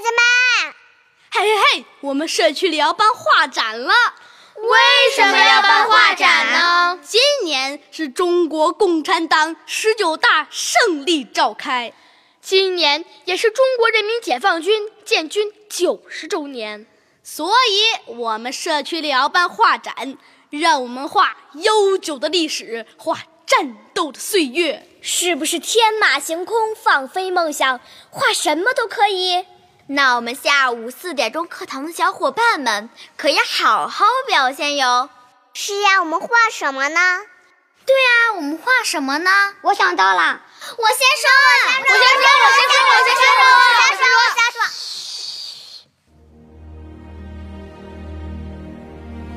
子们，嘿嘿嘿，我们社区里要办画展了。为什么要办画展呢？今年是中国共产党十九大胜利召开，今年也是中国人民解放军建军九十周年，所以我们社区里要办画展，让我们画悠久的历史，画战斗的岁月。是不是天马行空，放飞梦想，画什么都可以？那我们下午四点钟课堂的小伙伴们可要好好表现哟。是呀，我们画什么呢？对啊，我们画什么呢？我想到了，我先说，我先说，我先说，我先说，我先说，我先说，我先说。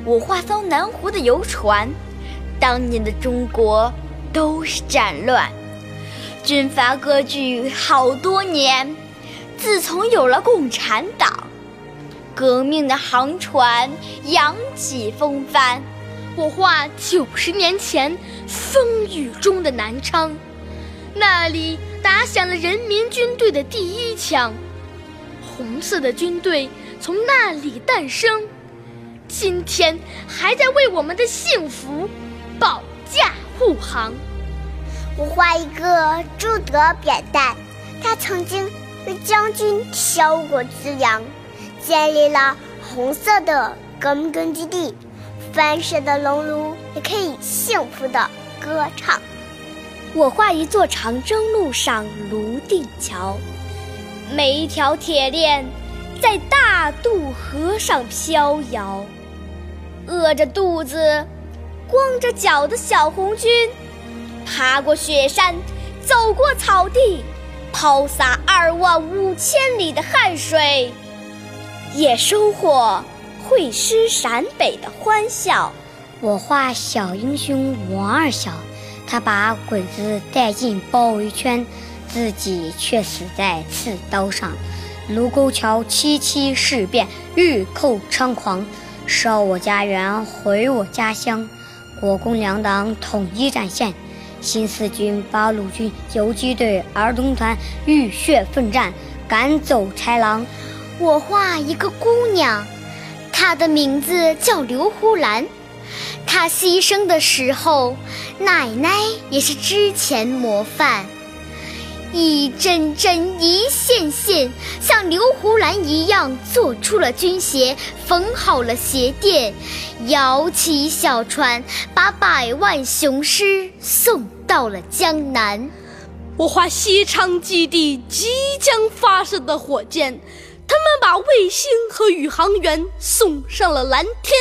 我画艘南湖的游船，当年的中国都是战乱，军阀割据好多年。自从有了共产党，革命的航船扬起风帆。我画九十年前风雨中的南昌，那里打响了人民军队的第一枪，红色的军队从那里诞生，今天还在为我们的幸福保驾护航。我画一个朱德扁担，他曾经。为将军挑过资粮，建立了红色的革命根据地，翻身的农奴也可以幸福的歌唱。我画一座长征路上泸定桥，每一条铁链在大渡河上飘摇，饿着肚子、光着脚的小红军，爬过雪山，走过草地。抛洒二万五千里的汗水，也收获会师陕北的欢笑。我画小英雄王二小，他把鬼子带进包围圈，自己却死在刺刀上。卢沟桥七七事变，日寇猖狂，烧我家园，毁我家乡。国共两党统一战线。新四军八路军游击队儿童团浴血奋战，赶走豺狼。我画一个姑娘，她的名字叫刘胡兰。她牺牲的时候，奶奶也是之前模范。一针针，一线线，像刘胡兰一样做出了军鞋，缝好了鞋垫，摇起小船，把百万雄师送到了江南。我画西昌基地即将发射的火箭，他们把卫星和宇航员送上了蓝天。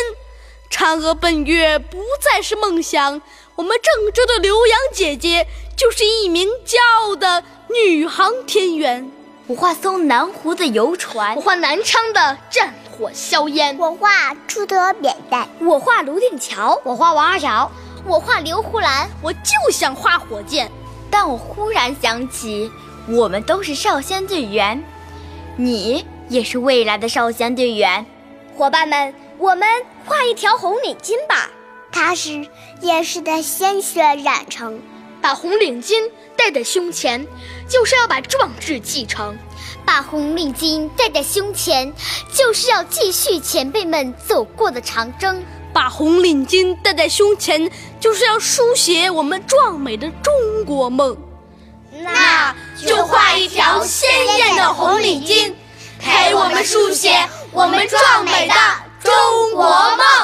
嫦娥奔月不再是梦想，我们郑州的刘洋姐姐就是一名骄傲的。女航天员，我画艘南湖的游船，我画南昌的战火硝烟，我画朱德扁担，我画泸定桥，我画王二小，我画刘胡兰，我就想画火箭。但我忽然想起，我们都是少先队员，你也是未来的少先队员。伙伴们，我们画一条红领巾吧，它是烈士的鲜血染成。把红领巾戴在胸前，就是要把壮志继承；把红领巾戴在胸前，就是要继续前辈们走过的长征；把红领巾戴在胸前，就是要书写我们壮美的中国梦。那就画一条鲜艳的红领巾，陪我们书写我们壮美的中国梦。